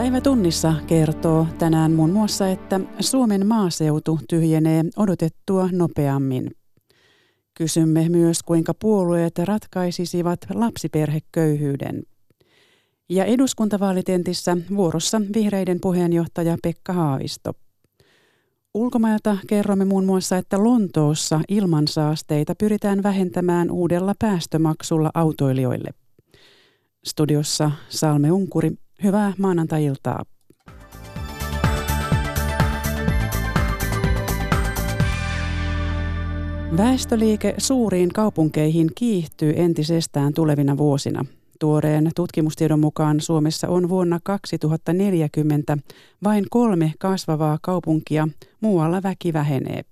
Päivä tunnissa kertoo tänään muun muassa, että Suomen maaseutu tyhjenee odotettua nopeammin. Kysymme myös, kuinka puolueet ratkaisisivat lapsiperheköyhyyden. Ja eduskuntavaalitentissä vuorossa vihreiden puheenjohtaja Pekka Haavisto. Ulkomailta kerromme muun muassa, että Lontoossa ilmansaasteita pyritään vähentämään uudella päästömaksulla autoilijoille. Studiossa Salme Unkuri, hyvää maanantai-iltaa. Väestöliike suuriin kaupunkeihin kiihtyy entisestään tulevina vuosina. Tuoreen tutkimustiedon mukaan Suomessa on vuonna 2040 vain kolme kasvavaa kaupunkia, muualla väki vähenee.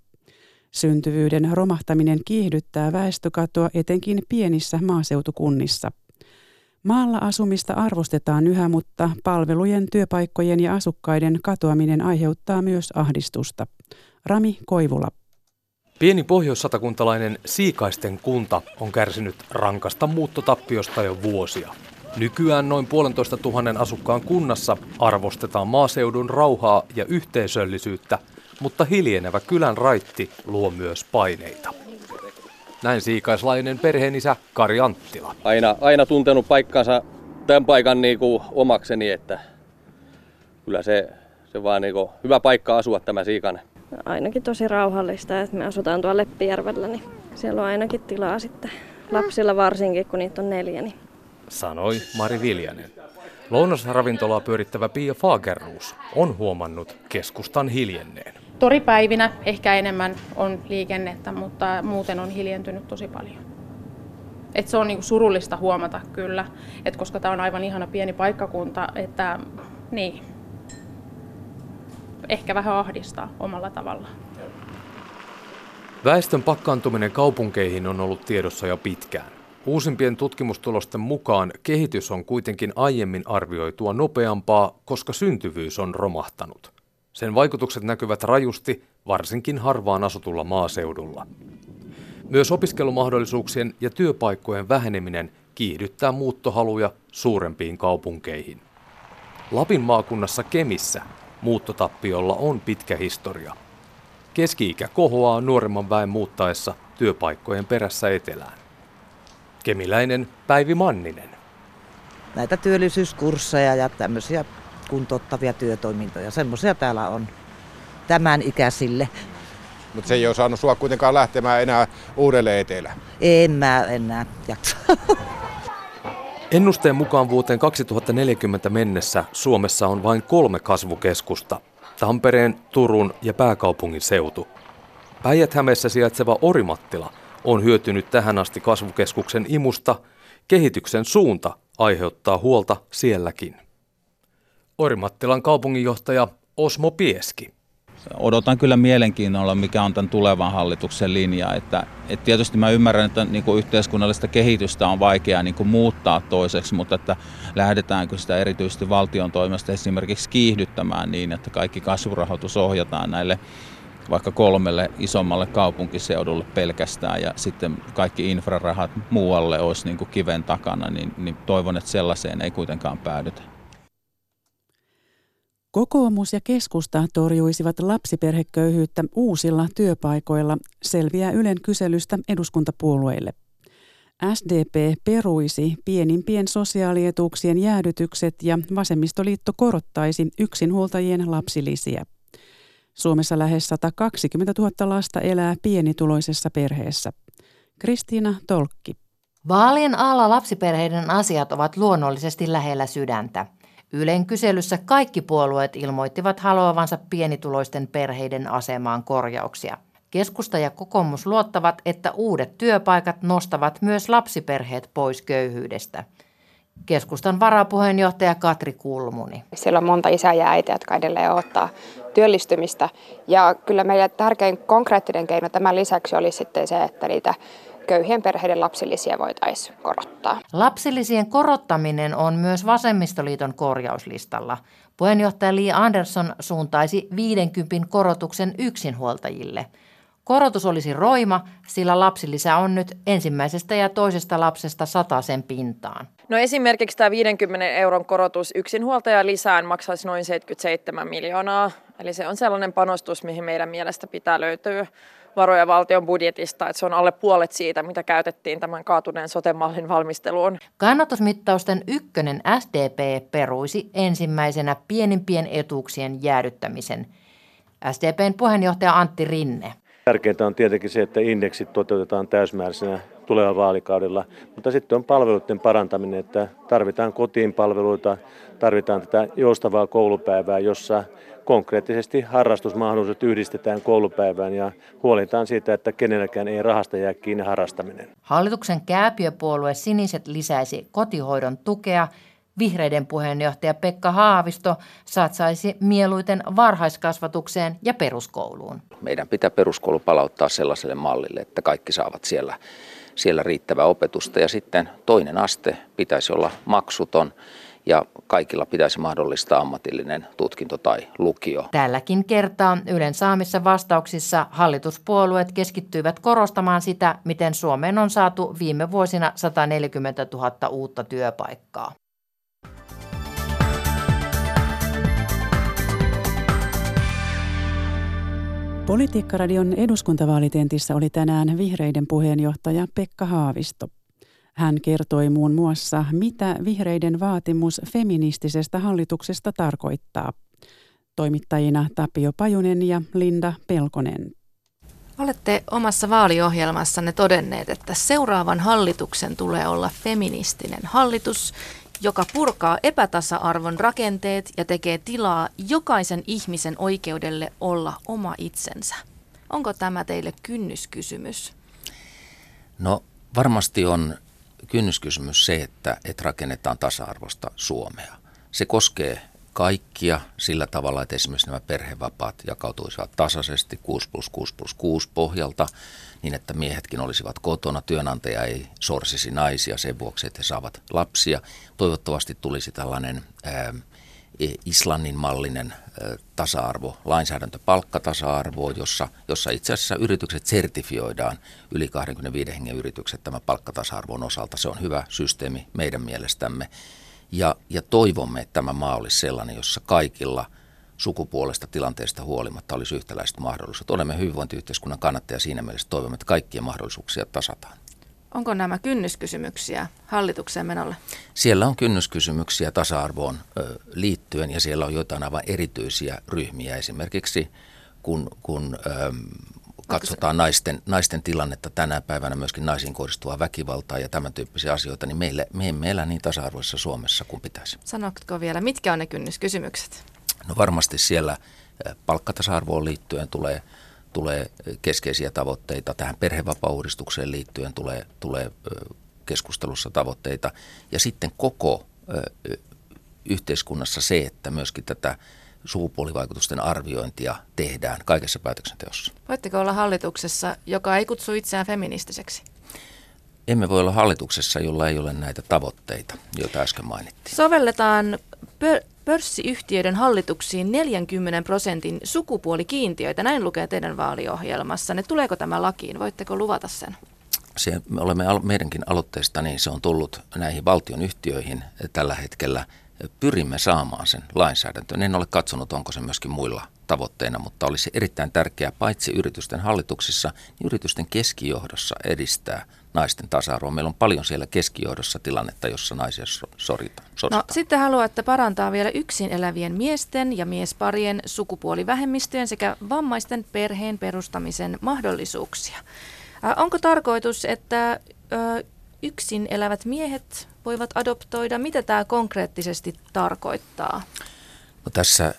Syntyvyyden romahtaminen kiihdyttää väestökatoa etenkin pienissä maaseutukunnissa. Maalla asumista arvostetaan yhä, mutta palvelujen, työpaikkojen ja asukkaiden katoaminen aiheuttaa myös ahdistusta. Rami Koivula. Pieni pohjoissatakuntalainen Siikaisten kunta on kärsinyt rankasta muuttotappiosta jo vuosia. Nykyään noin puolentoista tuhannen asukkaan kunnassa arvostetaan maaseudun rauhaa ja yhteisöllisyyttä, mutta hiljenevä kylän raitti luo myös paineita. Näin siikaislainen perheenisä Kari Anttila. Aina, aina tuntenut paikkansa tämän paikan niin kuin omakseni, että kyllä se, se vaan niin kuin hyvä paikka asua tämä Siikanen ainakin tosi rauhallista, että me asutaan tuolla Leppijärvellä, niin siellä on ainakin tilaa sitten lapsilla varsinkin, kun niitä on neljä. Niin. Sanoi Mari Viljanen. Lounasravintolaa pyörittävä Pia Fagerruus on huomannut keskustan hiljenneen. Toripäivinä ehkä enemmän on liikennettä, mutta muuten on hiljentynyt tosi paljon. Et se on niinku surullista huomata kyllä, et koska tämä on aivan ihana pieni paikkakunta, että niin, ehkä vähän ahdistaa omalla tavallaan. Väestön pakkaantuminen kaupunkeihin on ollut tiedossa jo pitkään. Uusimpien tutkimustulosten mukaan kehitys on kuitenkin aiemmin arvioitua nopeampaa, koska syntyvyys on romahtanut. Sen vaikutukset näkyvät rajusti, varsinkin harvaan asutulla maaseudulla. Myös opiskelumahdollisuuksien ja työpaikkojen väheneminen kiihdyttää muuttohaluja suurempiin kaupunkeihin. Lapin maakunnassa Kemissä Muuttotappiolla on pitkä historia. Keski-ikä kohoaa nuoremman väen muuttaessa työpaikkojen perässä etelään. Kemiläinen Päivi Manninen. Näitä työllisyyskursseja ja tämmöisiä kuntouttavia työtoimintoja, semmoisia täällä on tämän ikäisille. Mutta se ei ole saanut sua kuitenkaan lähtemään enää uudelle etelään. En mä enää jaksa. Ennusteen mukaan vuoteen 2040 mennessä Suomessa on vain kolme kasvukeskusta. Tampereen, Turun ja pääkaupungin seutu. Päijät-Hämeessä sijaitseva Orimattila on hyötynyt tähän asti kasvukeskuksen imusta. Kehityksen suunta aiheuttaa huolta sielläkin. Orimattilan kaupunginjohtaja Osmo Pieski odotan kyllä mielenkiinnolla, mikä on tämän tulevan hallituksen linja. Että, et tietysti mä ymmärrän, että niin kuin yhteiskunnallista kehitystä on vaikea niin kuin muuttaa toiseksi, mutta että lähdetäänkö sitä erityisesti valtion toimesta esimerkiksi kiihdyttämään niin, että kaikki kasvurahoitus ohjataan näille vaikka kolmelle isommalle kaupunkiseudulle pelkästään ja sitten kaikki infrarahat muualle olisi niin kuin kiven takana, niin, niin toivon, että sellaiseen ei kuitenkaan päädytä. Kokoomus ja keskusta torjuisivat lapsiperheköyhyyttä uusilla työpaikoilla, selviää Ylen kyselystä eduskuntapuolueille. SDP peruisi pienimpien sosiaalietuuksien jäädytykset ja vasemmistoliitto korottaisi yksinhuoltajien lapsilisiä. Suomessa lähes 120 000 lasta elää pienituloisessa perheessä. Kristiina Tolkki. Vaalien alla lapsiperheiden asiat ovat luonnollisesti lähellä sydäntä. Ylen kyselyssä kaikki puolueet ilmoittivat haluavansa pienituloisten perheiden asemaan korjauksia. Keskusta ja kokoomus luottavat, että uudet työpaikat nostavat myös lapsiperheet pois köyhyydestä. Keskustan varapuheenjohtaja Katri Kulmuni. Siellä on monta isää ja äitiä, jotka edelleen ottaa työllistymistä. Ja kyllä meidän tärkein konkreettinen keino tämän lisäksi oli sitten se, että niitä köyhien perheiden lapsilisiä voitaisiin korottaa. Lapsilisien korottaminen on myös Vasemmistoliiton korjauslistalla. Puheenjohtaja Li Andersson suuntaisi 50 korotuksen yksinhuoltajille. Korotus olisi roima, sillä lapsilisä on nyt ensimmäisestä ja toisesta lapsesta sen pintaan. No esimerkiksi tämä 50 euron korotus yksinhuoltaja lisään maksaisi noin 77 miljoonaa. Eli se on sellainen panostus, mihin meidän mielestä pitää löytyä varoja valtion budjetista, että se on alle puolet siitä, mitä käytettiin tämän kaatuneen sotemallin valmisteluun. Kannatusmittausten ykkönen SDP peruisi ensimmäisenä pienimpien etuuksien jäädyttämisen. SDPn puheenjohtaja Antti Rinne. Tärkeintä on tietenkin se, että indeksit toteutetaan täysmääräisenä tulevalla vaalikaudella, mutta sitten on palveluiden parantaminen, että tarvitaan kotiin palveluita, tarvitaan tätä joustavaa koulupäivää, jossa konkreettisesti harrastusmahdollisuudet yhdistetään koulupäivään ja huolitaan siitä, että kenelläkään ei rahasta jää kiinni harrastaminen. Hallituksen kääpiöpuolue Siniset lisäisi kotihoidon tukea. Vihreiden puheenjohtaja Pekka Haavisto satsaisi mieluiten varhaiskasvatukseen ja peruskouluun. Meidän pitää peruskoulu palauttaa sellaiselle mallille, että kaikki saavat siellä, siellä riittävää opetusta. Ja sitten toinen aste pitäisi olla maksuton ja kaikilla pitäisi mahdollistaa ammatillinen tutkinto tai lukio. Tälläkin kertaa Ylen saamissa vastauksissa hallituspuolueet keskittyivät korostamaan sitä, miten Suomeen on saatu viime vuosina 140 000 uutta työpaikkaa. Politiikkaradion eduskuntavaalitentissä oli tänään vihreiden puheenjohtaja Pekka Haavisto. Hän kertoi muun muassa, mitä vihreiden vaatimus feministisestä hallituksesta tarkoittaa. Toimittajina Tapio Pajunen ja Linda Pelkonen. Olette omassa vaaliohjelmassanne todenneet, että seuraavan hallituksen tulee olla feministinen hallitus, joka purkaa epätasa-arvon rakenteet ja tekee tilaa jokaisen ihmisen oikeudelle olla oma itsensä. Onko tämä teille kynnyskysymys? No varmasti on kynnyskysymys se, että, että rakennetaan tasa-arvosta Suomea. Se koskee kaikkia sillä tavalla, että esimerkiksi nämä perhevapaat jakautuisivat tasaisesti 6 plus 6 plus 6 pohjalta, niin että miehetkin olisivat kotona, työnantaja ei sorsisi naisia sen vuoksi, että he saavat lapsia. Toivottavasti tulisi tällainen ää, Islannin mallinen tasa-arvo, lainsäädäntö palkkatasa-arvoa, jossa, jossa itse asiassa yritykset sertifioidaan yli 25 hengen yritykset tämän palkkatasa-arvon osalta. Se on hyvä systeemi meidän mielestämme. Ja, ja toivomme, että tämä maa olisi sellainen, jossa kaikilla sukupuolesta tilanteesta huolimatta olisi yhtäläiset mahdollisuudet. Olemme hyvinvointiyhteiskunnan kannattaja siinä mielessä toivomme, että kaikkien mahdollisuuksia tasataan. Onko nämä kynnyskysymyksiä hallitukseen menolle? Siellä on kynnyskysymyksiä tasa-arvoon liittyen ja siellä on joitain aivan erityisiä ryhmiä. Esimerkiksi kun, kun katsotaan naisten, naisten tilannetta tänä päivänä, myöskin naisiin kohdistuvaa väkivaltaa ja tämän tyyppisiä asioita, niin meille, me emme elä niin tasa-arvoisessa Suomessa kuin pitäisi. Sanotko vielä, mitkä on ne kynnyskysymykset? No varmasti siellä palkkatasa-arvoon liittyen tulee – tulee keskeisiä tavoitteita. Tähän perhevapauudistukseen liittyen tulee, tulee keskustelussa tavoitteita. Ja sitten koko yhteiskunnassa se, että myöskin tätä sukupuolivaikutusten arviointia tehdään kaikessa päätöksenteossa. Voitteko olla hallituksessa, joka ei kutsu itseään feministiseksi? Emme voi olla hallituksessa, jolla ei ole näitä tavoitteita, joita äsken mainittiin. Sovelletaan pörssiyhtiöiden hallituksiin 40 prosentin sukupuolikiintiöitä. Näin lukee teidän vaaliohjelmassanne. Tuleeko tämä lakiin? Voitteko luvata sen? Se, me olemme meidänkin aloitteesta, niin se on tullut näihin valtion yhtiöihin tällä hetkellä. Pyrimme saamaan sen lainsäädäntöön. En ole katsonut, onko se myöskin muilla tavoitteina, mutta olisi erittäin tärkeää paitsi yritysten hallituksissa, niin yritysten keskijohdossa edistää naisten tasa-arvoa. Meillä on paljon siellä keskijohdossa tilannetta, jossa naisia soritaan. No, sitten haluatte parantaa vielä yksin elävien miesten ja miesparien sukupuolivähemmistöjen sekä vammaisten perheen perustamisen mahdollisuuksia. Onko tarkoitus, että äh, yksin elävät miehet voivat adoptoida? Mitä tämä konkreettisesti tarkoittaa? No tässä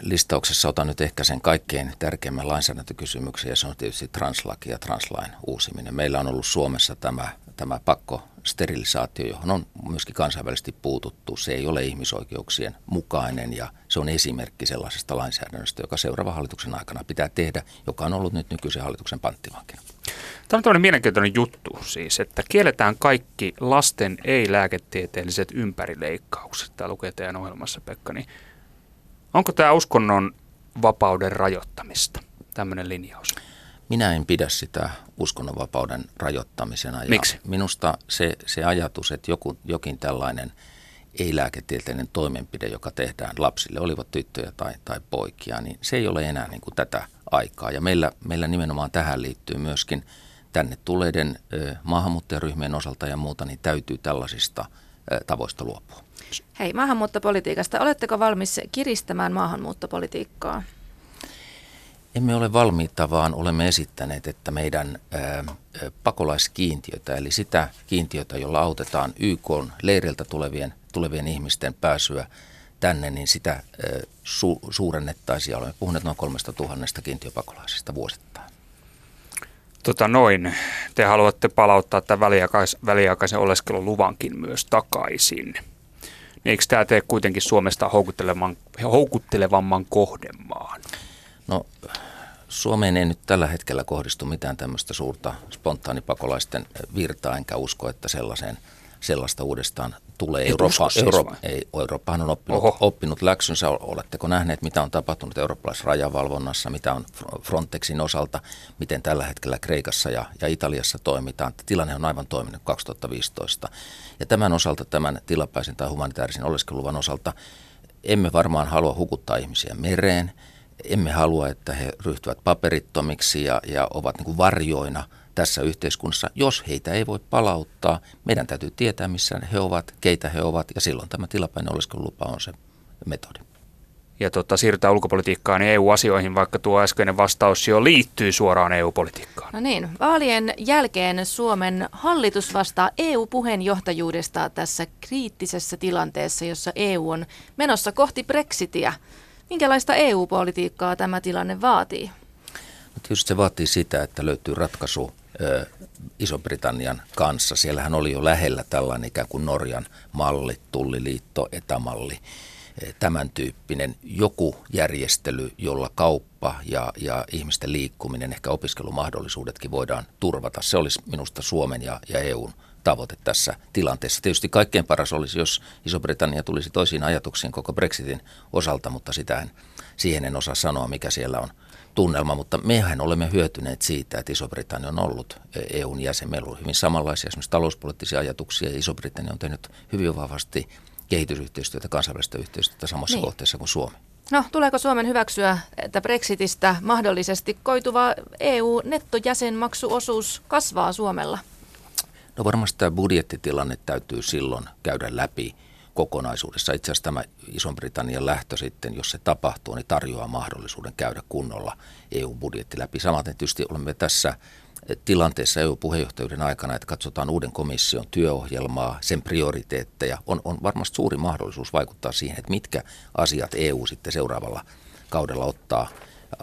listauksessa otan nyt ehkä sen kaikkein tärkeimmän lainsäädäntökysymyksen ja se on tietysti translaki ja translain uusiminen. Meillä on ollut Suomessa tämä, tämä pakko sterilisaatio, johon on myöskin kansainvälisesti puututtu. Se ei ole ihmisoikeuksien mukainen ja se on esimerkki sellaisesta lainsäädännöstä, joka seuraava hallituksen aikana pitää tehdä, joka on ollut nyt nykyisen hallituksen panttivankina. Tämä on tämmöinen mielenkiintoinen juttu siis, että kielletään kaikki lasten ei-lääketieteelliset ympärileikkaukset. Tämä lukee teidän ohjelmassa, Pekka. Niin Onko tämä uskonnon vapauden rajoittamista, tämmöinen linjaus? Minä en pidä sitä uskonnonvapauden rajoittamisena. Ja Miksi? Minusta se, se ajatus, että joku, jokin tällainen ei-lääketieteellinen toimenpide, joka tehdään lapsille, olivat tyttöjä tai, tai poikia, niin se ei ole enää niin kuin tätä aikaa. Ja meillä, meillä nimenomaan tähän liittyy myöskin tänne tuleiden maahanmuuttajaryhmien osalta ja muuta, niin täytyy tällaisista tavoista luopua. Hei, maahanmuuttopolitiikasta. Oletteko valmis kiristämään maahanmuuttopolitiikkaa? Emme ole valmiita, vaan olemme esittäneet, että meidän pakolaiskiintiötä, eli sitä kiintiötä, jolla autetaan YK leiriltä tulevien, tulevien ihmisten pääsyä tänne, niin sitä su, suurennettaisiin. Olemme puhuneet noin kolmesta tuhannesta kiintiöpakolaisista vuosittain. Tota noin. Te haluatte palauttaa tämän väliaikais, väliaikaisen oleskeluluvankin myös takaisin. Niin eikö tämä tee kuitenkin Suomesta houkuttelevamman, houkuttelevamman kohdemaan? No Suomeen ei nyt tällä hetkellä kohdistu mitään tämmöistä suurta spontaanipakolaisten virtaa, enkä usko, että sellaiseen, sellaista uudestaan tulee. Et Eurooppa, siis Eurooppa, vai? ei, Eurooppahan on oppinut, oppinut läksynsä. Oletteko nähneet, mitä on tapahtunut eurooppalaisessa rajavalvonnassa, mitä on Frontexin osalta, miten tällä hetkellä Kreikassa ja, ja Italiassa toimitaan. Tilanne on aivan toiminut 2015. Ja tämän osalta, tämän tilapäisen tai humanitaarisen oleskeluvan osalta, emme varmaan halua hukuttaa ihmisiä mereen. Emme halua, että he ryhtyvät paperittomiksi ja, ja ovat niin varjoina tässä yhteiskunnassa. Jos heitä ei voi palauttaa, meidän täytyy tietää, missä he ovat, keitä he ovat, ja silloin tämä tilapäinen oleskelulupa on se metodi. Ja tota, siirrytään ulkopolitiikkaan ja EU-asioihin, vaikka tuo äskeinen vastaus jo liittyy suoraan EU-politiikkaan. No niin, vaalien jälkeen Suomen hallitus vastaa EU-puheenjohtajuudesta tässä kriittisessä tilanteessa, jossa EU on menossa kohti Brexitiä. Minkälaista EU-politiikkaa tämä tilanne vaatii? No tietysti se vaatii sitä, että löytyy ratkaisu Iso-Britannian kanssa. Siellähän oli jo lähellä tällainen ikään kuin Norjan malli, tulliliitto, etämalli, tämän tyyppinen joku järjestely, jolla kauppa ja, ja ihmisten liikkuminen, ehkä opiskelumahdollisuudetkin voidaan turvata. Se olisi minusta Suomen ja, ja EUn tavoite tässä tilanteessa. Tietysti kaikkein paras olisi, jos Iso-Britannia tulisi toisiin ajatuksiin koko Brexitin osalta, mutta sitä en, siihen en osaa sanoa, mikä siellä on tunnelma, mutta mehän olemme hyötyneet siitä, että Iso-Britannia on ollut EUn jäsen. Meillä on hyvin samanlaisia esimerkiksi talouspoliittisia ajatuksia ja Iso-Britannia on tehnyt hyvin vahvasti kehitysyhteistyötä, kansainvälistä yhteistyötä samassa niin. kohteessa kuin Suomi. No, tuleeko Suomen hyväksyä, että Brexitistä mahdollisesti koituva EU-nettojäsenmaksuosuus kasvaa Suomella? No varmasti tämä budjettitilanne täytyy silloin käydä läpi kokonaisuudessa. Itse asiassa tämä Ison-Britannian lähtö sitten, jos se tapahtuu, niin tarjoaa mahdollisuuden käydä kunnolla EU-budjetti läpi. Samaten tietysti olemme tässä tilanteessa EU-puheenjohtajuuden aikana, että katsotaan uuden komission työohjelmaa, sen prioriteetteja. On, on varmasti suuri mahdollisuus vaikuttaa siihen, että mitkä asiat EU sitten seuraavalla kaudella ottaa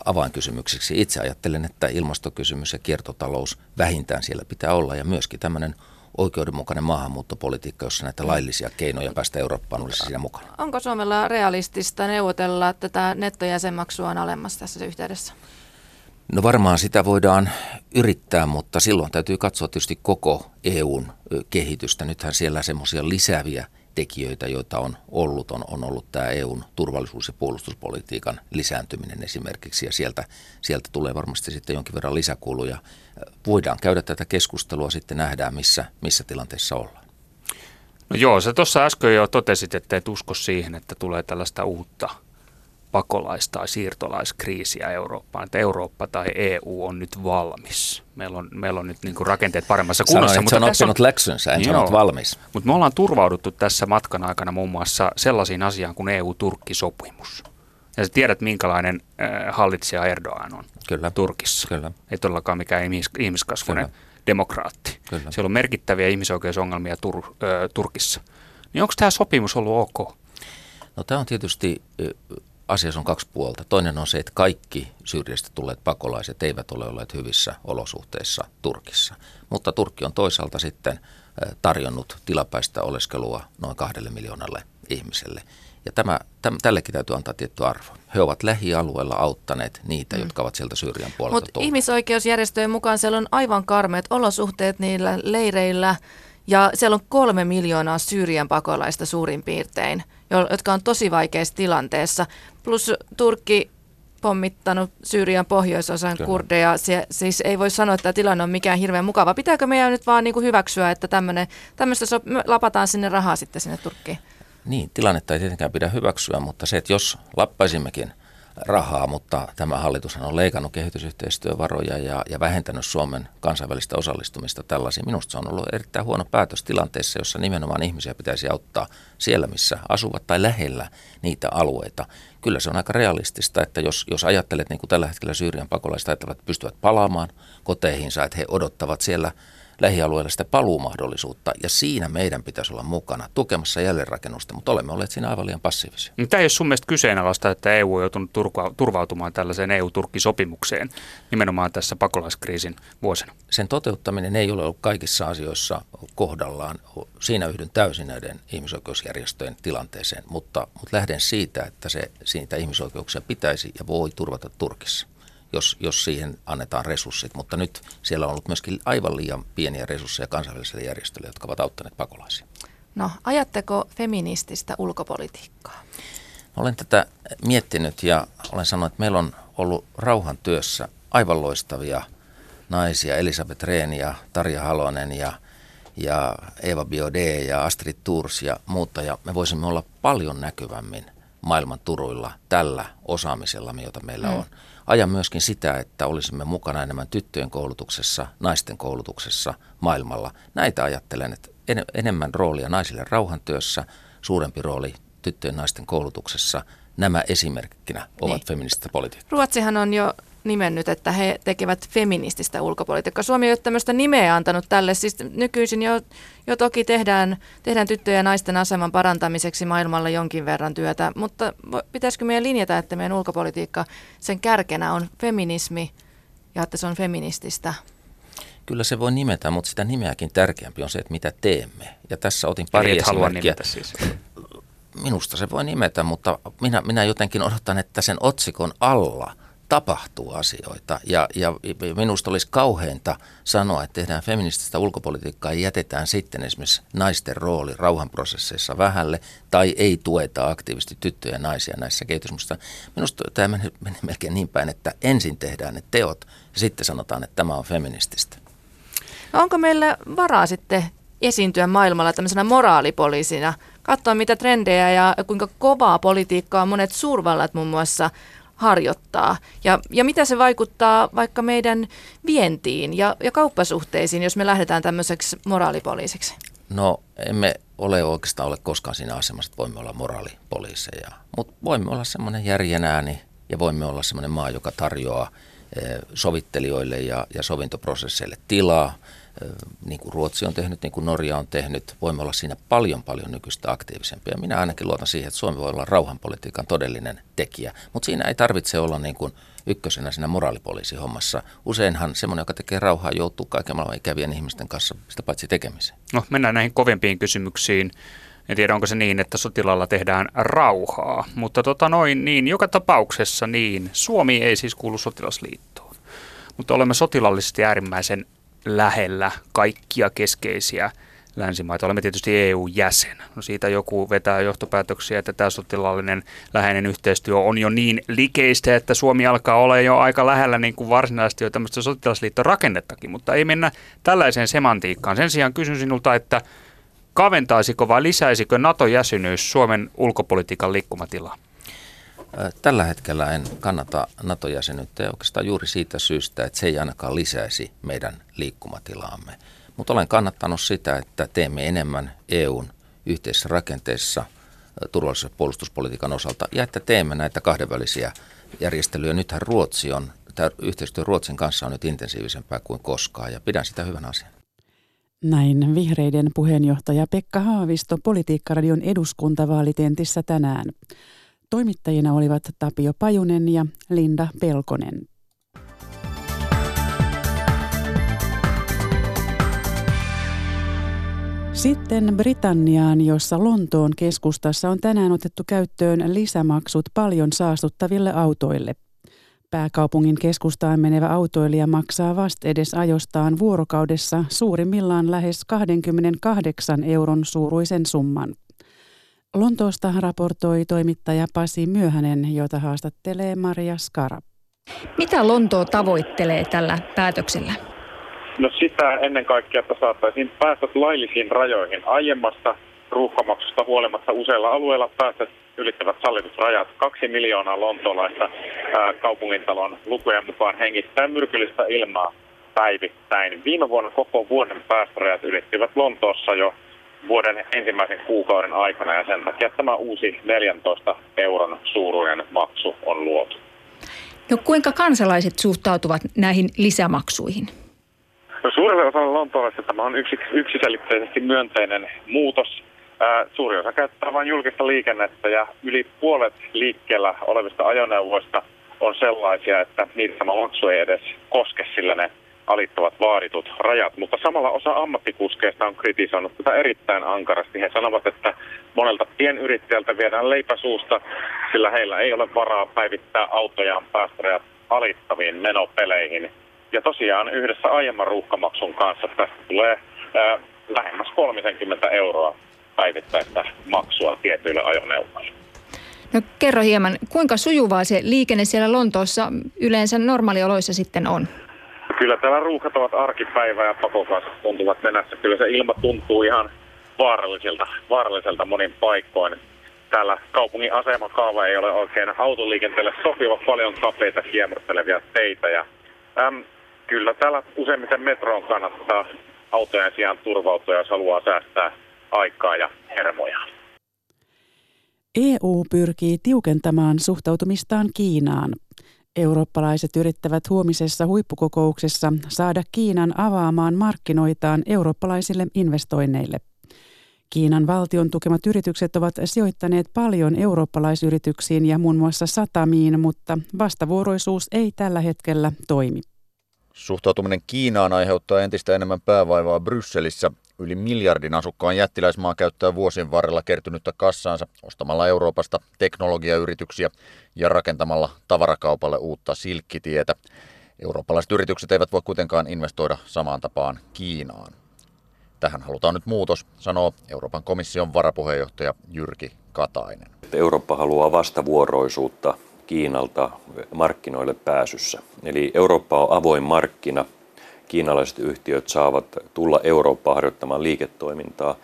avainkysymyksiksi. Itse ajattelen, että ilmastokysymys ja kiertotalous vähintään siellä pitää olla ja myöskin tämmöinen oikeudenmukainen maahanmuuttopolitiikka, jossa näitä laillisia keinoja päästä Eurooppaan olisi siinä mukana. Onko Suomella realistista neuvotella tätä nettojäsenmaksua on alemmas tässä yhteydessä? No varmaan sitä voidaan yrittää, mutta silloin täytyy katsoa tietysti koko EUn kehitystä. Nythän siellä semmoisia lisääviä tekijöitä, joita on ollut, on, on ollut tämä EUn turvallisuus- ja puolustuspolitiikan lisääntyminen esimerkiksi, ja sieltä, sieltä tulee varmasti sitten jonkin verran lisäkuluja. Voidaan käydä tätä keskustelua, sitten nähdään, missä, missä tilanteessa ollaan. No joo, sä tuossa äsken jo totesit, että et usko siihen, että tulee tällaista uutta pakolais- tai siirtolaiskriisiä Eurooppaan, että Eurooppa tai EU on nyt valmis. Meillä on, meillä on nyt niin kuin rakenteet paremmassa kunnossa. Sanoin, mutta on oppinut on... läksynsä, en sanonut valmis. Mutta me ollaan turvauduttu tässä matkan aikana muun muassa sellaisiin asiaan kuin EU-Turkki-sopimus. Ja sä tiedät, minkälainen äh, hallitsija Erdogan on Kyllä. Turkissa. Kyllä. Ei todellakaan mikään ihmis, ihmiskasvuinen Kyllä. demokraatti. Kyllä. Siellä on merkittäviä ihmisoikeusongelmia Tur, äh, Turkissa. Niin onko tämä sopimus ollut ok? No tämä on tietysti asiassa on kaksi puolta. Toinen on se, että kaikki Syyriasta tulleet pakolaiset eivät ole olleet hyvissä olosuhteissa Turkissa. Mutta Turkki on toisaalta sitten tarjonnut tilapäistä oleskelua noin kahdelle miljoonalle ihmiselle. Ja tämä, täm, tällekin täytyy antaa tietty arvo. He ovat lähialueella auttaneet niitä, mm. jotka ovat sieltä Syyrian puolelta Mutta ihmisoikeusjärjestöjen mukaan siellä on aivan karmeet olosuhteet niillä leireillä. Ja siellä on kolme miljoonaa Syyrian pakolaista suurin piirtein, jotka on tosi vaikeassa tilanteessa. Plus Turkki pommittanut Syyrian pohjoisosan Kyllä. kurdeja. Se, siis ei voi sanoa, että tilanne on mikään hirveän mukava. Pitääkö meidän nyt vaan niin kuin hyväksyä, että tämmöistä so, lapataan sinne rahaa sitten sinne Turkkiin? Niin, tilannetta ei tietenkään pidä hyväksyä, mutta se, että jos lappaisimmekin – rahaa, mutta tämä hallitus on leikannut kehitysyhteistyövaroja ja, ja vähentänyt Suomen kansainvälistä osallistumista tällaisiin. Minusta se on ollut erittäin huono päätös tilanteessa, jossa nimenomaan ihmisiä pitäisi auttaa siellä, missä asuvat tai lähellä niitä alueita. Kyllä se on aika realistista, että jos, jos ajattelet niin kuin tällä hetkellä Syyrian pakolaiset ajattelevat, että pystyvät palaamaan koteihinsa, että he odottavat siellä – lähialueelle sitä paluumahdollisuutta, ja siinä meidän pitäisi olla mukana tukemassa jälleenrakennusta, mutta olemme olleet siinä aivan liian passiivisia. Tämä ei ole sun mielestä kyseenalaista, että EU on joutunut turvautumaan tällaiseen EU-Turkki-sopimukseen nimenomaan tässä pakolaiskriisin vuosina? Sen toteuttaminen ei ole ollut kaikissa asioissa kohdallaan. Siinä yhdyn täysin näiden ihmisoikeusjärjestöjen tilanteeseen, mutta, mutta lähden siitä, että se siitä ihmisoikeuksia pitäisi ja voi turvata Turkissa jos, jos siihen annetaan resurssit. Mutta nyt siellä on ollut myöskin aivan liian pieniä resursseja kansainvälisille järjestöille, jotka ovat auttaneet pakolaisia. No, ajatteko feminististä ulkopolitiikkaa? Olen tätä miettinyt ja olen sanonut, että meillä on ollut rauhan työssä aivan loistavia naisia, Elisabeth Rehn ja Tarja Halonen ja, ja Eva Biode ja Astrid Turs ja muuta. Ja me voisimme olla paljon näkyvämmin maailman turuilla tällä osaamisella, jota meillä mm. on ajan myöskin sitä, että olisimme mukana enemmän tyttöjen koulutuksessa, naisten koulutuksessa maailmalla. Näitä ajattelen, että en, enemmän roolia naisille rauhantyössä, suurempi rooli tyttöjen naisten koulutuksessa. Nämä esimerkkinä ovat niin. feminististä politiikkaa. Ruotsihan on jo nimennyt, että he tekevät feminististä ulkopolitiikkaa. Suomi ei ole tämmöistä nimeä antanut tälle. Siis nykyisin jo, jo toki tehdään, tehdään tyttöjen ja naisten aseman parantamiseksi maailmalla jonkin verran työtä, mutta pitäisikö meidän linjata, että meidän ulkopolitiikka, sen kärkenä on feminismi ja että se on feminististä? Kyllä se voi nimetä, mutta sitä nimeäkin tärkeämpi on se, että mitä teemme. Ja tässä otin pari Eli esimerkkiä. Siis. Minusta se voi nimetä, mutta minä, minä jotenkin odotan, että sen otsikon alla – tapahtuu asioita. Ja, ja minusta olisi kauheinta sanoa, että tehdään feminististä ulkopolitiikkaa ja jätetään sitten esimerkiksi naisten rooli rauhanprosesseissa vähälle tai ei tueta aktiivisesti tyttöjä ja naisia näissä kehitysmusta. Minusta tämä menee, menee melkein niin päin, että ensin tehdään ne teot ja sitten sanotaan, että tämä on feminististä. No onko meillä varaa sitten esiintyä maailmalla tämmöisenä moraalipoliisina, katsoa mitä trendejä ja kuinka kovaa politiikkaa monet suurvallat muun muassa harjoittaa? Ja, ja mitä se vaikuttaa vaikka meidän vientiin ja, ja kauppasuhteisiin, jos me lähdetään tämmöiseksi moraalipoliisiksi? No emme ole oikeastaan ole koskaan siinä asemassa, että voimme olla moraalipoliiseja, mutta voimme olla semmoinen järjenääni ja voimme olla semmoinen maa, joka tarjoaa eh, sovittelijoille ja, ja sovintoprosesseille tilaa – niin kuin Ruotsi on tehnyt, niin kuin Norja on tehnyt. Voimme olla siinä paljon paljon nykyistä aktiivisempia. Minä ainakin luotan siihen, että Suomi voi olla rauhanpolitiikan todellinen tekijä, mutta siinä ei tarvitse olla niin kuin ykkösenä siinä moraalipoliisihommassa. Useinhan semmoinen, joka tekee rauhaa, joutuu kaiken maailman ikävien ihmisten kanssa sitä paitsi tekemiseen. No mennään näihin kovempiin kysymyksiin. En tiedä, onko se niin, että sotilalla tehdään rauhaa, mutta tota noin, niin joka tapauksessa niin. Suomi ei siis kuulu sotilasliittoon, mutta olemme sotilallisesti äärimmäisen lähellä kaikkia keskeisiä länsimaita. Olemme tietysti EU-jäsen. No siitä joku vetää johtopäätöksiä, että tämä sotilaallinen läheinen yhteistyö on jo niin likeistä, että Suomi alkaa olla jo aika lähellä niin kuin varsinaisesti jo tämmöistä sotilasliittorakennettakin, mutta ei mennä tällaiseen semantiikkaan. Sen sijaan kysyn sinulta, että kaventaisiko vai lisäisikö NATO-jäsenyys Suomen ulkopolitiikan liikkumatilaa? Tällä hetkellä en kannata NATO-jäsenyyttä oikeastaan juuri siitä syystä, että se ei ainakaan lisäisi meidän liikkumatilaamme. Mutta olen kannattanut sitä, että teemme enemmän EUn yhteisessä rakenteessa turvallisuus- ja puolustuspolitiikan osalta ja että teemme näitä kahdenvälisiä järjestelyjä. Nythän Ruotsi on, tämä yhteistyö Ruotsin kanssa on nyt intensiivisempää kuin koskaan ja pidän sitä hyvän asian. Näin vihreiden puheenjohtaja Pekka Haavisto Politiikkaradion eduskuntavaalitentissä tänään. Toimittajina olivat Tapio Pajunen ja Linda Pelkonen. Sitten Britanniaan, jossa Lontoon keskustassa on tänään otettu käyttöön lisämaksut paljon saastuttaville autoille. Pääkaupungin keskustaan menevä autoilija maksaa vast edes ajostaan vuorokaudessa suurimmillaan lähes 28 euron suuruisen summan. Lontoosta raportoi toimittaja Pasi Myöhänen, jota haastattelee Maria Skara. Mitä Lontoo tavoittelee tällä päätöksellä? No sitä ennen kaikkea, että saataisiin päästöt laillisiin rajoihin. Aiemmasta ruuhkamaksusta huolimatta useilla alueilla päästöt ylittävät sallitut rajat. Kaksi miljoonaa lontoolaista kaupungintalon lukujen mukaan hengittää myrkyllistä ilmaa päivittäin. Viime vuonna koko vuoden päästörajat ylittivät Lontoossa jo vuoden ensimmäisen kuukauden aikana ja sen takia tämä uusi 14 euron suuruinen maksu on luotu. No kuinka kansalaiset suhtautuvat näihin lisämaksuihin? No suurelle osalle lontoolaisista tämä on yksi, yksiselitteisesti myönteinen muutos. Ää, suuri osa käyttää vain julkista liikennettä ja yli puolet liikkeellä olevista ajoneuvoista on sellaisia, että niitä tämä maksu ei edes koske, sillä ne alittavat vaaditut rajat. Mutta samalla osa ammattikuskeista on kritisoinut tätä erittäin ankarasti. He sanovat, että monelta pienyrittäjältä viedään leipäsuusta, sillä heillä ei ole varaa päivittää autojaan päästörajat alittaviin menopeleihin. Ja tosiaan yhdessä aiemman ruuhkamaksun kanssa tästä tulee ää, lähemmäs 30 euroa päivittäistä maksua tietyille ajoneuvoille. No kerro hieman, kuinka sujuvaa se liikenne siellä Lontoossa yleensä normaalioloissa sitten on? Kyllä täällä ruuhkat ovat arkipäivää ja pakokaasut tuntuvat nenässä. Kyllä se ilma tuntuu ihan vaaralliselta, vaaralliselta monin paikkoin. Täällä kaupungin asemakaava ei ole oikein autoliikenteelle sopiva, paljon kapeita kiemurtelevia teitä. Ja, äm, kyllä täällä useimmiten metroon kannattaa autojen sijaan turvautua, jos haluaa säästää aikaa ja hermoja. EU pyrkii tiukentamaan suhtautumistaan Kiinaan. Eurooppalaiset yrittävät huomisessa huippukokouksessa saada Kiinan avaamaan markkinoitaan eurooppalaisille investoinneille. Kiinan valtion tukemat yritykset ovat sijoittaneet paljon eurooppalaisyrityksiin ja muun muassa satamiin, mutta vastavuoroisuus ei tällä hetkellä toimi. Suhtautuminen Kiinaan aiheuttaa entistä enemmän päävaivaa Brysselissä. Yli miljardin asukkaan jättiläismaa käyttää vuosien varrella kertynyttä kassaansa ostamalla Euroopasta teknologiayrityksiä ja rakentamalla tavarakaupalle uutta silkkitietä. Eurooppalaiset yritykset eivät voi kuitenkaan investoida samaan tapaan Kiinaan. Tähän halutaan nyt muutos, sanoo Euroopan komission varapuheenjohtaja Jyrki Katainen. Eurooppa haluaa vastavuoroisuutta Kiinalta markkinoille pääsyssä. Eli Eurooppa on avoin markkina. Kiinalaiset yhtiöt saavat tulla Eurooppaan harjoittamaan liiketoimintaa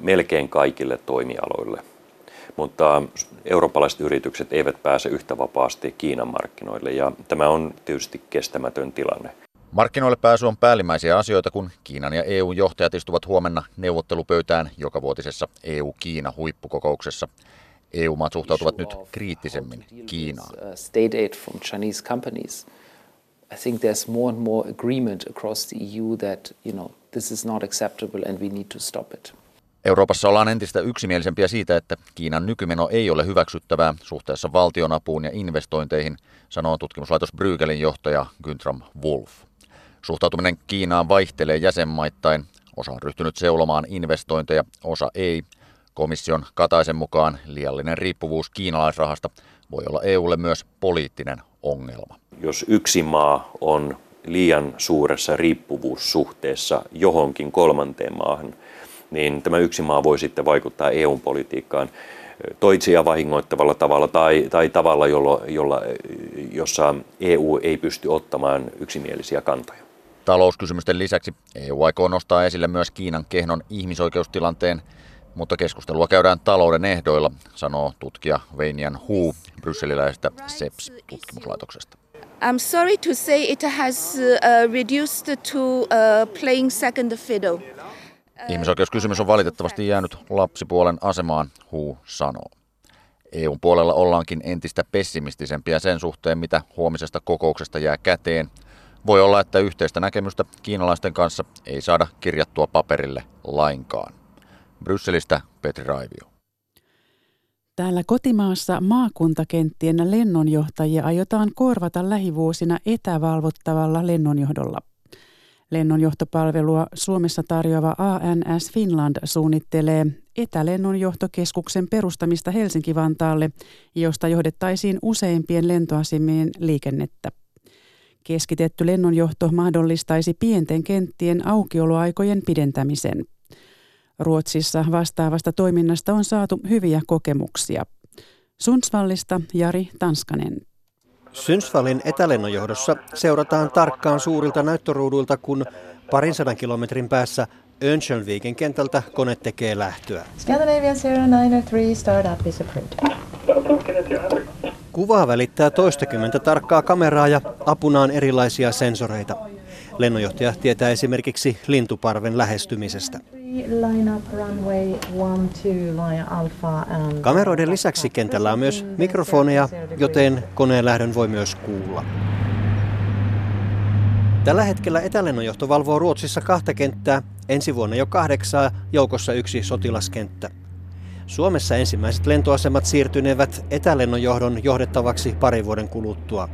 melkein kaikille toimialoille. Mutta eurooppalaiset yritykset eivät pääse yhtä vapaasti Kiinan markkinoille ja tämä on tietysti kestämätön tilanne. Markkinoille pääsy on päällimmäisiä asioita, kun Kiinan ja EUn johtajat istuvat huomenna neuvottelupöytään joka vuotisessa EU-Kiina-huippukokouksessa. EU-maat suhtautuvat nyt kriittisemmin Kiinaan. I think there's more and more agreement across the EU that, you know, this is not acceptable and we need to stop it. Euroopassa ollaan entistä yksimielisempiä siitä, että Kiinan nykymeno ei ole hyväksyttävää suhteessa valtionapuun ja investointeihin, sanoo tutkimuslaitos Brygelin johtaja Güntram Wolf. Suhtautuminen Kiinaan vaihtelee jäsenmaittain. Osa on ryhtynyt seulomaan investointeja, osa ei – Komission Kataisen mukaan liiallinen riippuvuus kiinalaisrahasta voi olla EUlle myös poliittinen ongelma. Jos yksi maa on liian suuressa riippuvuussuhteessa johonkin kolmanteen maahan, niin tämä yksi maa voi sitten vaikuttaa EU-politiikkaan toisia vahingoittavalla tavalla tai, tai tavalla, jolla, jolla, jossa EU ei pysty ottamaan yksimielisiä kantoja. Talouskysymysten lisäksi EU aikoo nostaa esille myös Kiinan kehnon ihmisoikeustilanteen – mutta keskustelua käydään talouden ehdoilla, sanoo tutkija Veinian Hu brysseliläisestä SEPS-tutkimuslaitoksesta. I'm sorry to say it has uh, reduced to uh, playing second fiddle. Ihmisoikeuskysymys on valitettavasti jäänyt lapsipuolen asemaan, Hu sanoo. EUn puolella ollaankin entistä pessimistisempiä sen suhteen, mitä huomisesta kokouksesta jää käteen. Voi olla, että yhteistä näkemystä kiinalaisten kanssa ei saada kirjattua paperille lainkaan. Brysselistä Petri Raivio. Täällä kotimaassa maakuntakenttien lennonjohtajia aiotaan korvata lähivuosina etävalvottavalla lennonjohdolla. Lennonjohtopalvelua Suomessa tarjoava ANS Finland suunnittelee etälennonjohtokeskuksen perustamista Helsinki-Vantaalle, josta johdettaisiin useimpien lentoasemien liikennettä. Keskitetty lennonjohto mahdollistaisi pienten kenttien aukioloaikojen pidentämisen – Ruotsissa vastaavasta toiminnasta on saatu hyviä kokemuksia. Sundsvallista Jari Tanskanen. Sundsvallin etälennonjohdossa seurataan tarkkaan suurilta näyttöruuduilta, kun parin sadan kilometrin päässä Örnsköldsviken kentältä kone tekee lähtöä. Scandinavian 093 startup is approved. Kuvaa välittää toistakymmentä tarkkaa kameraa ja apunaan erilaisia sensoreita. Lennonjohtaja tietää esimerkiksi lintuparven lähestymisestä. Kameroiden lisäksi kentällä on myös mikrofoneja, joten koneen lähdön voi myös kuulla. Tällä hetkellä etälennonjohto valvoo Ruotsissa kahta kenttää, ensi vuonna jo kahdeksaa, joukossa yksi sotilaskenttä. Suomessa ensimmäiset lentoasemat siirtynevät etälennonjohdon johdettavaksi parin vuoden kuluttua.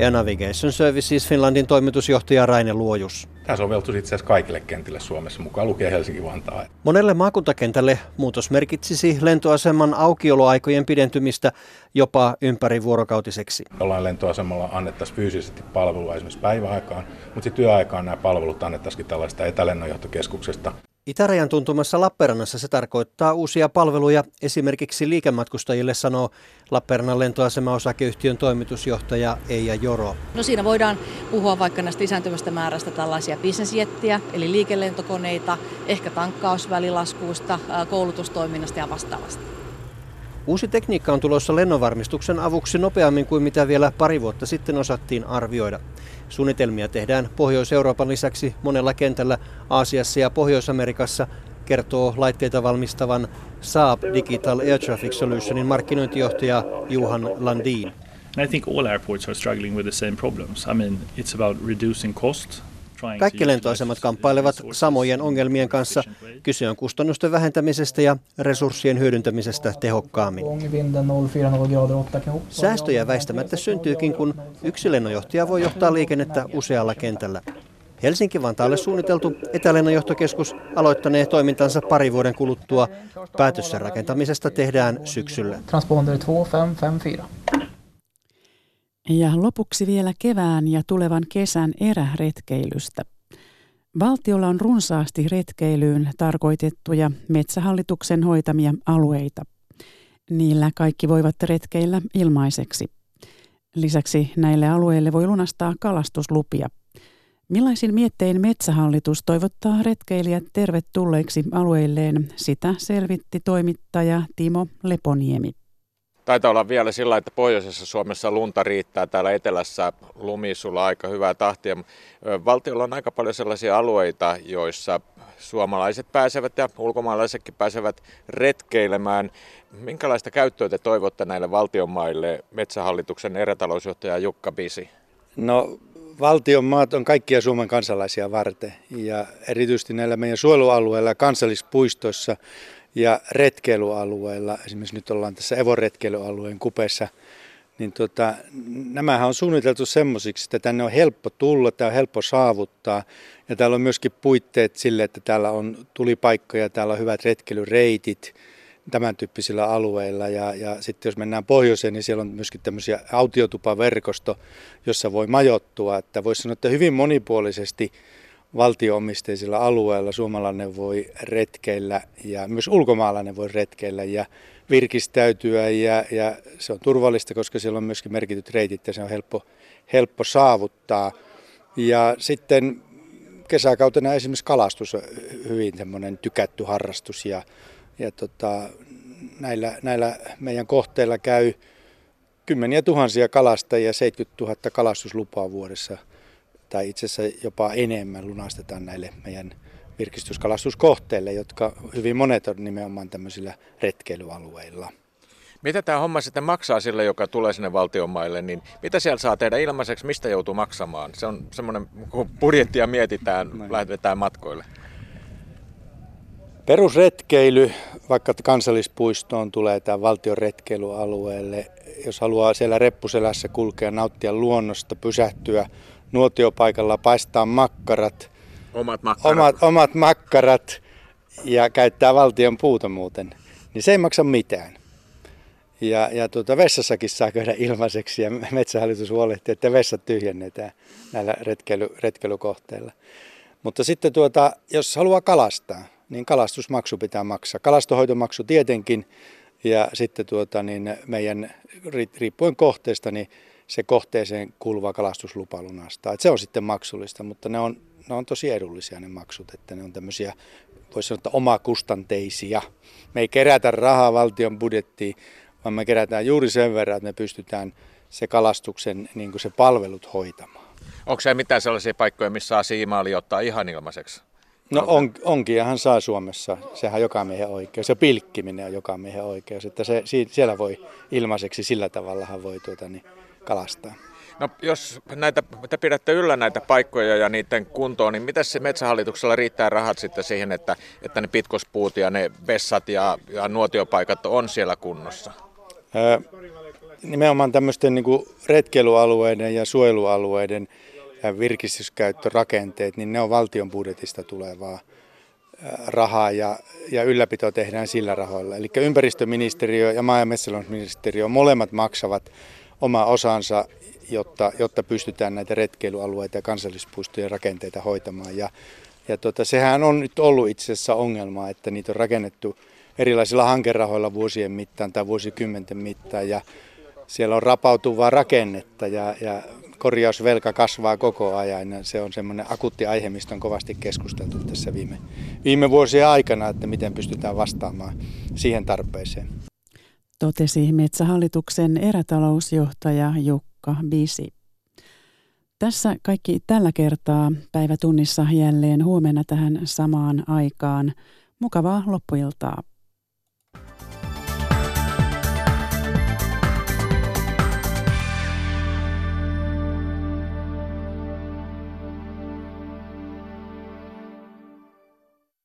Air Navigation Services Finlandin toimitusjohtaja Raine Luojus. Tämä soveltuisi itse asiassa kaikille kentille Suomessa, mukaan lukee Helsinki-Vantaa. Monelle maakuntakentälle muutos merkitsisi lentoaseman aukioloaikojen pidentymistä jopa ympärivuorokautiseksi. Jollain lentoasemalla annettaisiin fyysisesti palvelua esimerkiksi päiväaikaan, mutta sitten työaikaan nämä palvelut annettaisiin tällaista etälennonjohtokeskuksesta. Itärajan tuntumassa Lappeenrannassa se tarkoittaa uusia palveluja esimerkiksi liikematkustajille, sanoo Lappeenrannan lentoasema-osakeyhtiön toimitusjohtaja Eija Joro. No siinä voidaan puhua vaikka näistä lisääntyvästä määrästä tällaisia bisnesjettiä, eli liikelentokoneita, ehkä tankkausvälilaskuista, koulutustoiminnasta ja vastaavasta. Uusi tekniikka on tulossa lennonvarmistuksen avuksi nopeammin kuin mitä vielä pari vuotta sitten osattiin arvioida. Suunnitelmia tehdään Pohjois-Euroopan lisäksi monella kentällä Aasiassa ja Pohjois-Amerikassa, kertoo laitteita valmistavan Saab Digital Air Traffic Solutionin markkinointijohtaja Juhan Landin. I think all airports are struggling with the same problems. I mean, it's about reducing cost, kaikki lentoasemat kamppailevat samojen ongelmien kanssa. Kyse on kustannusten vähentämisestä ja resurssien hyödyntämisestä tehokkaammin. Säästöjä väistämättä syntyykin, kun yksi lennonjohtaja voi johtaa liikennettä usealla kentällä. Helsinki-Vantaalle suunniteltu etälennonjohtokeskus aloittanee toimintansa pari vuoden kuluttua. Päätös sen rakentamisesta tehdään syksyllä. Transponder 2554. Ja lopuksi vielä kevään ja tulevan kesän eräretkeilystä. Valtiolla on runsaasti retkeilyyn tarkoitettuja metsähallituksen hoitamia alueita. Niillä kaikki voivat retkeillä ilmaiseksi. Lisäksi näille alueille voi lunastaa kalastuslupia. Millaisin miettein metsähallitus toivottaa retkeilijät tervetulleiksi alueilleen, sitä selvitti toimittaja Timo Leponiemi. Taitaa olla vielä sillä, että pohjoisessa Suomessa lunta riittää, täällä etelässä lumisulla aika hyvää tahtia. Valtiolla on aika paljon sellaisia alueita, joissa suomalaiset pääsevät ja ulkomaalaisetkin pääsevät retkeilemään. Minkälaista käyttöä te toivotte näille valtionmaille, Metsähallituksen erätalousjohtaja Jukka Bisi? No valtion maat on kaikkia Suomen kansalaisia varten ja erityisesti näillä meidän suojelualueilla ja kansallispuistoissa ja retkeilyalueilla, esimerkiksi nyt ollaan tässä Evon retkeilyalueen kupeessa, niin tota, nämähän on suunniteltu semmoisiksi, että tänne on helppo tulla, tämä on helppo saavuttaa. Ja täällä on myöskin puitteet sille, että täällä on tulipaikkoja, täällä on hyvät retkeilyreitit tämän tyyppisillä alueilla. Ja, ja sitten jos mennään pohjoiseen, niin siellä on myöskin tämmöisiä autiotupaverkosto, jossa voi majoittua, että voisi sanoa, että hyvin monipuolisesti valtioomisteisilla alueilla suomalainen voi retkeillä ja myös ulkomaalainen voi retkeillä ja virkistäytyä ja, ja se on turvallista, koska siellä on myöskin merkityt reitit ja se on helppo, helppo saavuttaa. Ja sitten kesäkautena esimerkiksi kalastus on hyvin semmoinen tykätty harrastus ja, ja tota, näillä, näillä meidän kohteilla käy kymmeniä tuhansia kalastajia, 70 000 kalastuslupaa vuodessa – tai itse asiassa jopa enemmän lunastetaan näille meidän virkistyskalastuskohteille, jotka hyvin monet on nimenomaan tämmöisillä retkeilyalueilla. Mitä tämä homma sitten maksaa sille, joka tulee sinne valtionmaille, niin mitä siellä saa tehdä ilmaiseksi, mistä joutuu maksamaan? Se on semmoinen, kun budjettia mietitään, Näin. lähdetään matkoille. Perusretkeily, vaikka kansallispuistoon tulee tämä valtion retkeilyalueelle, jos haluaa siellä reppuselässä kulkea, nauttia luonnosta, pysähtyä, nuotiopaikalla paistaa makkarat, omat makkarat, omat, omat makkarat ja käyttää valtion puuta muuten, niin se ei maksa mitään. Ja, ja tuota, vessassakin saa käydä ilmaiseksi ja metsähallitus huolehtii, että vessat tyhjennetään näillä retkeily, retkeilykohteilla. Mutta sitten tuota, jos haluaa kalastaa, niin kalastusmaksu pitää maksaa. Kalastohoitomaksu tietenkin ja sitten tuota, niin meidän riippuen kohteesta niin se kohteeseen kuuluva kalastuslupa lunastaa. Et se on sitten maksullista, mutta ne on, ne on tosi edullisia ne maksut, että ne on tämmöisiä, voisi sanoa, että omakustanteisia. Me ei kerätä rahaa valtion budjettiin, vaan me kerätään juuri sen verran, että me pystytään se kalastuksen niin kuin se palvelut hoitamaan. Onko se mitään sellaisia paikkoja, missä saa siimaali ottaa ihan ilmaiseksi? No on, onkin, ja hän saa Suomessa. Sehän on joka miehen oikeus. Ja pilkkiminen on joka miehen oikeus. Että se, siellä voi ilmaiseksi sillä tavalla hän voi tuota, niin, kalastaa. No jos näitä, te pidätte yllä näitä paikkoja ja niiden kuntoon, niin miten se metsähallituksella riittää rahat sitten siihen, että, että ne pitkospuut ja ne vessat ja, ja nuotiopaikat on siellä kunnossa? Öö, nimenomaan tämmöisten niin kuin retkeilualueiden ja suojelualueiden virkistyskäyttörakenteet, niin ne on valtion budjetista tulevaa rahaa ja, ja ylläpito tehdään sillä rahoilla. Eli ympäristöministeriö ja maa- ja metsätalousministeriö molemmat maksavat oma osansa, jotta, jotta pystytään näitä retkeilualueita ja kansallispuistojen rakenteita hoitamaan. Ja, ja tota, sehän on nyt ollut itse asiassa ongelma, että niitä on rakennettu erilaisilla hankerahoilla vuosien mittaan tai vuosikymmenten mittaan ja siellä on rapautuvaa rakennetta ja, ja korjausvelka kasvaa koko ajan. Ja se on semmoinen akuutti aihe, mistä on kovasti keskusteltu tässä viime, viime vuosien aikana, että miten pystytään vastaamaan siihen tarpeeseen. Totesi Metsähallituksen erätalousjohtaja Jukka Bisi. Tässä kaikki tällä kertaa päivätunnissa jälleen huomenna tähän samaan aikaan. Mukavaa loppuiltaa.